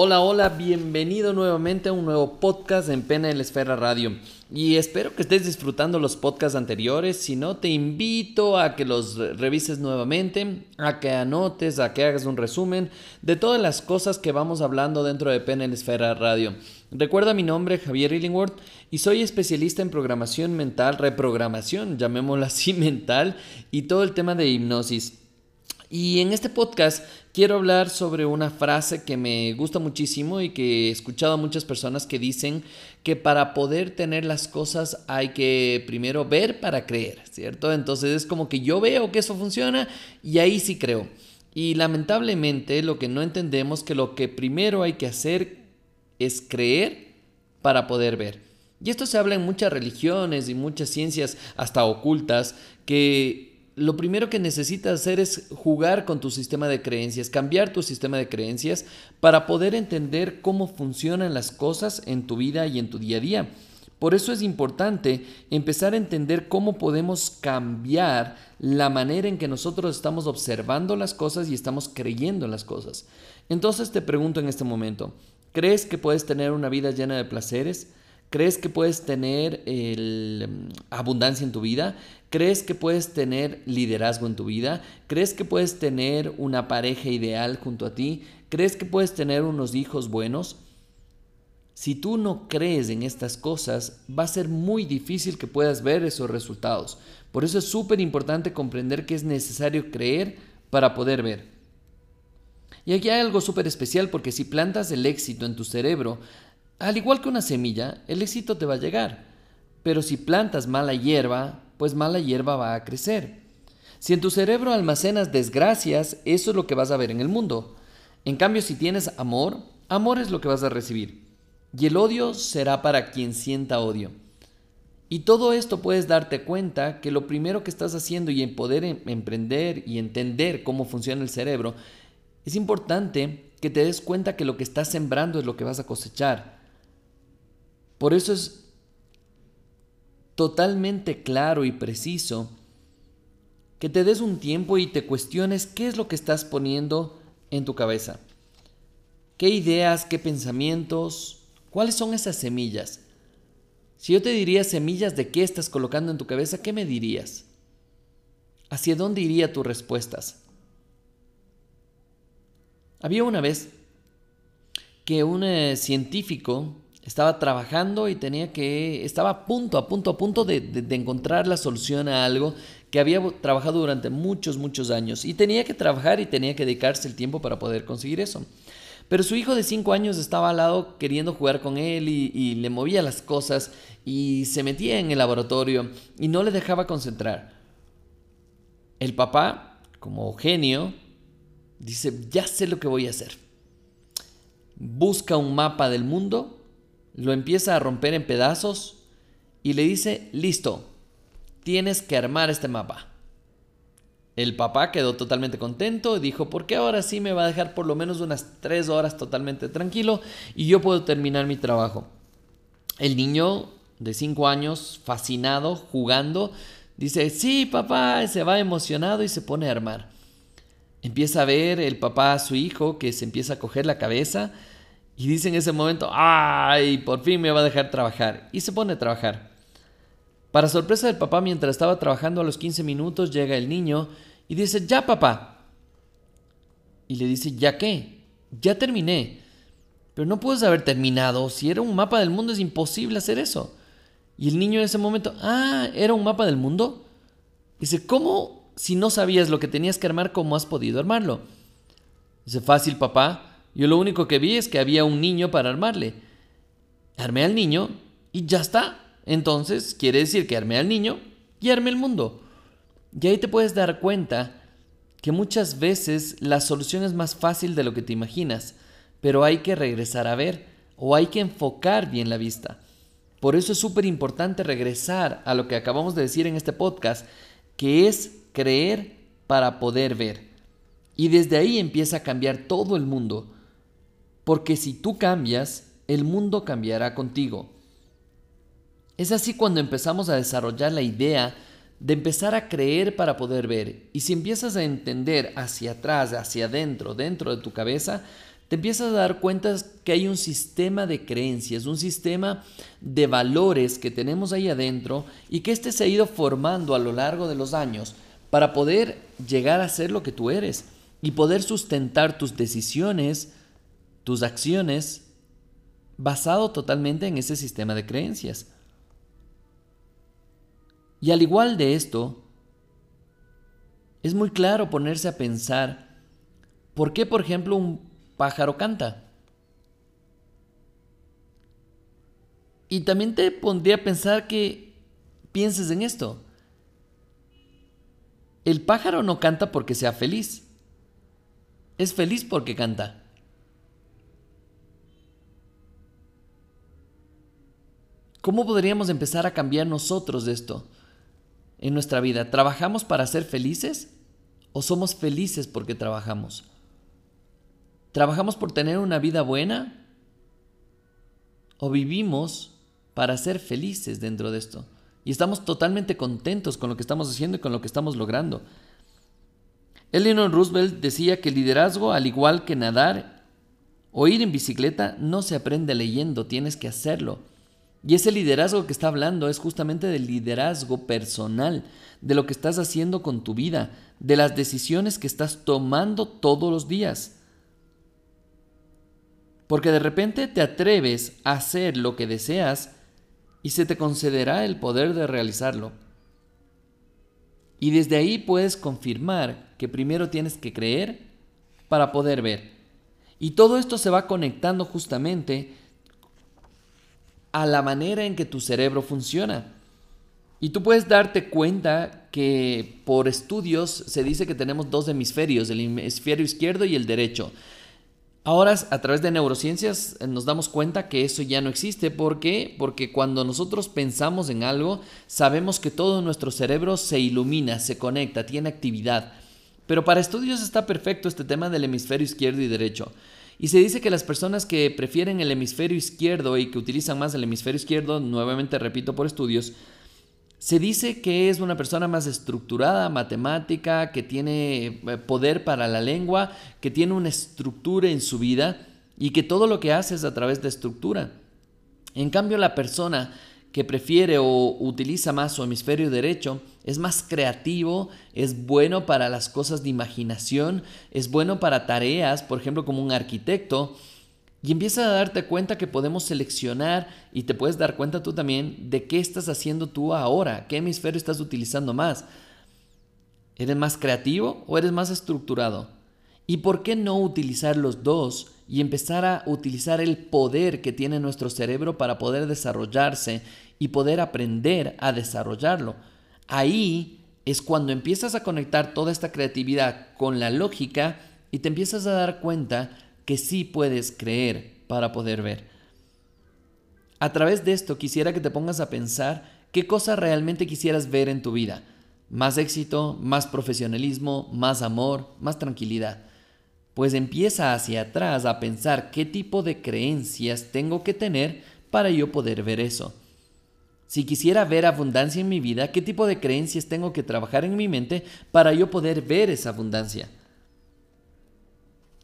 Hola, hola, bienvenido nuevamente a un nuevo podcast en la Esfera Radio. Y espero que estés disfrutando los podcasts anteriores. Si no, te invito a que los revises nuevamente, a que anotes, a que hagas un resumen de todas las cosas que vamos hablando dentro de la Esfera Radio. Recuerda mi nombre, Javier Illingworth, y soy especialista en programación mental, reprogramación, llamémosla así, mental, y todo el tema de hipnosis. Y en este podcast quiero hablar sobre una frase que me gusta muchísimo y que he escuchado a muchas personas que dicen que para poder tener las cosas hay que primero ver para creer, ¿cierto? Entonces es como que yo veo que eso funciona y ahí sí creo. Y lamentablemente lo que no entendemos que lo que primero hay que hacer es creer para poder ver. Y esto se habla en muchas religiones y muchas ciencias hasta ocultas que lo primero que necesitas hacer es jugar con tu sistema de creencias, cambiar tu sistema de creencias para poder entender cómo funcionan las cosas en tu vida y en tu día a día. Por eso es importante empezar a entender cómo podemos cambiar la manera en que nosotros estamos observando las cosas y estamos creyendo en las cosas. Entonces te pregunto en este momento, ¿crees que puedes tener una vida llena de placeres? ¿Crees que puedes tener mm, abundancia en tu vida? ¿Crees que puedes tener liderazgo en tu vida? ¿Crees que puedes tener una pareja ideal junto a ti? ¿Crees que puedes tener unos hijos buenos? Si tú no crees en estas cosas, va a ser muy difícil que puedas ver esos resultados. Por eso es súper importante comprender que es necesario creer para poder ver. Y aquí hay algo súper especial porque si plantas el éxito en tu cerebro, al igual que una semilla, el éxito te va a llegar. Pero si plantas mala hierba, pues mala hierba va a crecer. Si en tu cerebro almacenas desgracias, eso es lo que vas a ver en el mundo. En cambio, si tienes amor, amor es lo que vas a recibir. Y el odio será para quien sienta odio. Y todo esto puedes darte cuenta que lo primero que estás haciendo y en poder em-, emprender y entender cómo funciona el cerebro, es importante que te des cuenta que lo que estás sembrando es lo que vas a cosechar. Por eso es totalmente claro y preciso que te des un tiempo y te cuestiones qué es lo que estás poniendo en tu cabeza. ¿Qué ideas, qué pensamientos, cuáles son esas semillas? Si yo te diría semillas de qué estás colocando en tu cabeza, ¿qué me dirías? ¿Hacia dónde irían tus respuestas? Había una vez que un eh, científico estaba trabajando y tenía que, estaba a punto, a punto, a punto de, de, encontrar la solución a algo que había trabajado durante muchos, muchos años. Y tenía que trabajar y tenía que dedicarse el tiempo para poder conseguir eso. Pero su hijo de 5 años estaba al lado queriendo jugar con él y, y, le movía las cosas y se metía en el laboratorio y no le dejaba concentrar. El papá, como genio, dice, ya sé lo que voy a hacer. Busca un mapa del mundo lo empieza a romper en pedazos y le dice, listo, tienes que armar este mapa. El papá quedó totalmente contento y dijo, ¿por qué ahora sí me va a dejar por lo menos unas tres horas totalmente tranquilo y yo puedo terminar mi trabajo? El niño de cinco años, fascinado, jugando, dice, sí, papá, se va emocionado y se pone a armar. Empieza a ver el papá a su hijo que se empieza a coger la cabeza y dice en ese momento, ay, por fin me va a dejar trabajar. Y se pone a trabajar. Para sorpresa del papá, mientras estaba trabajando a los 15 minutos, llega el niño y dice, ya papá. Y le dice, ¿ya qué? Ya terminé. Pero no puedes haber terminado. Si era un mapa del mundo es imposible hacer eso. Y el niño en ese momento, ah, ¿era un mapa del mundo? Dice, ¿cómo si no sabías lo que tenías que armar, cómo has podido armarlo? Dice, fácil papá. Yo lo único que vi es que había un niño para armarle. Armé al niño y ya está. Entonces quiere decir que armé al niño y armé el mundo. Y ahí te puedes dar cuenta que muchas veces la solución es más fácil de lo que te imaginas, pero hay que regresar a ver o hay que enfocar bien la vista. Por eso es súper importante regresar a lo que acabamos de decir en este podcast, que es creer para poder ver. Y desde ahí empieza a cambiar todo el mundo porque si tú cambias, el mundo cambiará contigo. Es así cuando empezamos a desarrollar la idea de empezar a creer para poder ver. Y si empiezas a entender hacia atrás, hacia adentro, dentro de tu cabeza, te empiezas a dar cuenta que hay un sistema de creencias, un sistema de valores que tenemos ahí adentro y que este se ha ido formando a lo largo de los años para poder llegar a ser lo que tú eres y poder sustentar tus decisiones, tus acciones, basado totalmente en ese sistema de creencias. Y al igual de esto, es muy claro ponerse a pensar por qué, por ejemplo, un pájaro canta. Y también te pondría a pensar que pienses en esto. El pájaro no canta porque sea feliz. Es feliz porque canta. ¿Cómo podríamos empezar a cambiar nosotros de esto en nuestra vida? ¿Trabajamos para ser felices o somos felices porque trabajamos? ¿Trabajamos por tener una vida buena o vivimos para ser felices dentro de esto? Y estamos totalmente contentos con lo que estamos haciendo y con lo que estamos logrando. Eleanor Roosevelt decía que el liderazgo, al igual que nadar o ir en bicicleta, no se aprende leyendo, tienes que hacerlo. Y ese liderazgo que está hablando es justamente del liderazgo personal, de lo que estás haciendo con tu vida, de las decisiones que estás tomando todos los días. Porque de repente te atreves a hacer lo que deseas y se te concederá el poder de realizarlo. Y desde ahí puedes confirmar que primero tienes que creer para poder ver. Y todo esto se va conectando justamente a la manera en que tu cerebro funciona. Y tú puedes darte cuenta que por estudios se dice que tenemos dos hemisferios, el hemisferio izquierdo y el derecho. Ahora, a través de neurociencias, eh, nos damos cuenta que eso ya no existe. ¿Por qué? Porque cuando nosotros pensamos en algo, sabemos que todo nuestro cerebro se ilumina, se conecta, tiene actividad. Pero para estudios está perfecto este tema del hemisferio izquierdo y derecho. Y se dice que las personas que prefieren el hemisferio izquierdo y que utilizan más el hemisferio izquierdo, nuevamente repito por estudios, se dice que es una persona más estructurada, matemática, que tiene eh, poder para la lengua, que tiene una estructura en su vida y que todo lo que hace es a través de estructura. En cambio, la persona que prefiere o utiliza más su hemisferio derecho es más creativo, es bueno para las cosas de imaginación, es bueno para tareas, por ejemplo, como un arquitecto, y empieza a darte cuenta que podemos seleccionar y te puedes dar cuenta tú también de qué estás haciendo tú ahora, qué hemisferio estás utilizando más. ¿Eres más creativo o eres más estructurado? ¿Y por qué no utilizar los dos y empezar a utilizar el poder que tiene nuestro cerebro para poder desarrollarse y poder aprender a desarrollarlo? Ahí es cuando empiezas a conectar toda esta creatividad con la lógica y te empiezas a dar cuenta que sí puedes creer para poder ver. A través de esto quisiera que te pongas a pensar qué cosa realmente quisieras ver en tu vida. Más éxito, más profesionalismo, más amor, más tranquilidad. Pues empieza hacia atrás a pensar qué tipo de creencias tengo que tener para yo poder ver eso. Si quisiera ver abundancia en mi vida, ¿qué tipo de creencias tengo que trabajar en mi mente para yo poder ver esa abundancia?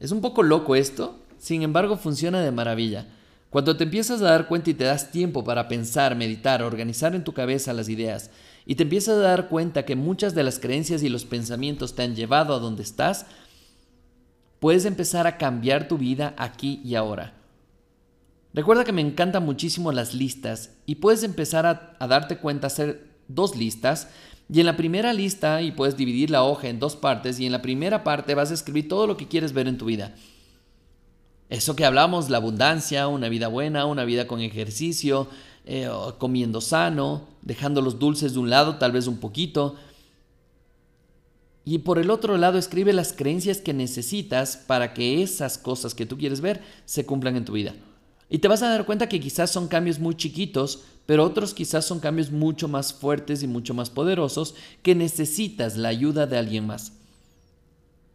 Es un poco loco esto, sin embargo funciona de maravilla. Cuando te empiezas a dar cuenta y te das tiempo para pensar, meditar, organizar en tu cabeza las ideas, y te empiezas a dar cuenta que muchas de las creencias y los pensamientos te han llevado a donde estás, puedes empezar a cambiar tu vida aquí y ahora. Recuerda que me encantan muchísimo las listas y puedes empezar a, darte cuenta, hacer dos listas y en la primera lista, y puedes dividir la hoja en dos partes, y en la primera parte vas a escribir todo lo que quieres ver en tu vida. Eso que hablamos, la abundancia, una vida buena, una vida con ejercicio, eh, comiendo sano, dejando los dulces de un lado, tal vez un poquito. Y por el otro lado, escribe las creencias que necesitas para que esas cosas que tú quieres ver se cumplan en tu vida. Y te vas a dar cuenta que quizás son cambios muy chiquitos, pero otros quizás son cambios mucho más fuertes y mucho más poderosos que necesitas la ayuda de alguien más.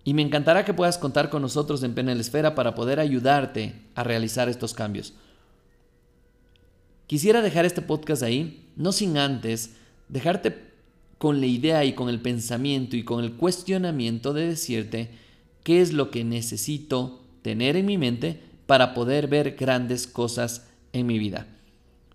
Y me encantará que puedas contar con nosotros en Penel Esfera para poder ayudarte a realizar estos cambios. Quisiera dejar este podcast ahí, no sin antes dejarte con la idea y con el pensamiento y con el cuestionamiento de decirte qué es lo que necesito tener en mi mente para poder ver grandes cosas en mi vida.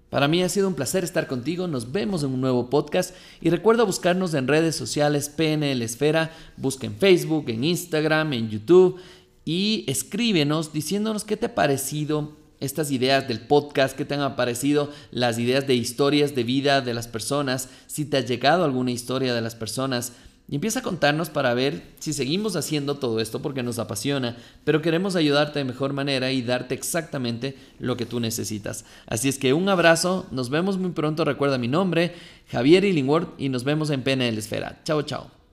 Para mí ha sido un placer estar contigo, nos vemos en un nuevo podcast y recuerda buscarnos en redes sociales PNL Esfera, busca en Facebook, en Instagram, en YouTube y escríbenos diciéndonos qué te ha parecido estas ideas del podcast, qué te han parecido las ideas de historias de vida de las personas, si te ha llegado alguna historia de las personas y empieza a contarnos para ver si seguimos haciendo todo esto porque nos apasiona, pero queremos ayudarte de mejor manera y darte exactamente lo que tú necesitas. Así es que un abrazo, nos vemos muy pronto, recuerda mi nombre, Javier Illingworth, y nos vemos en PNL Esfera. Chao, chao.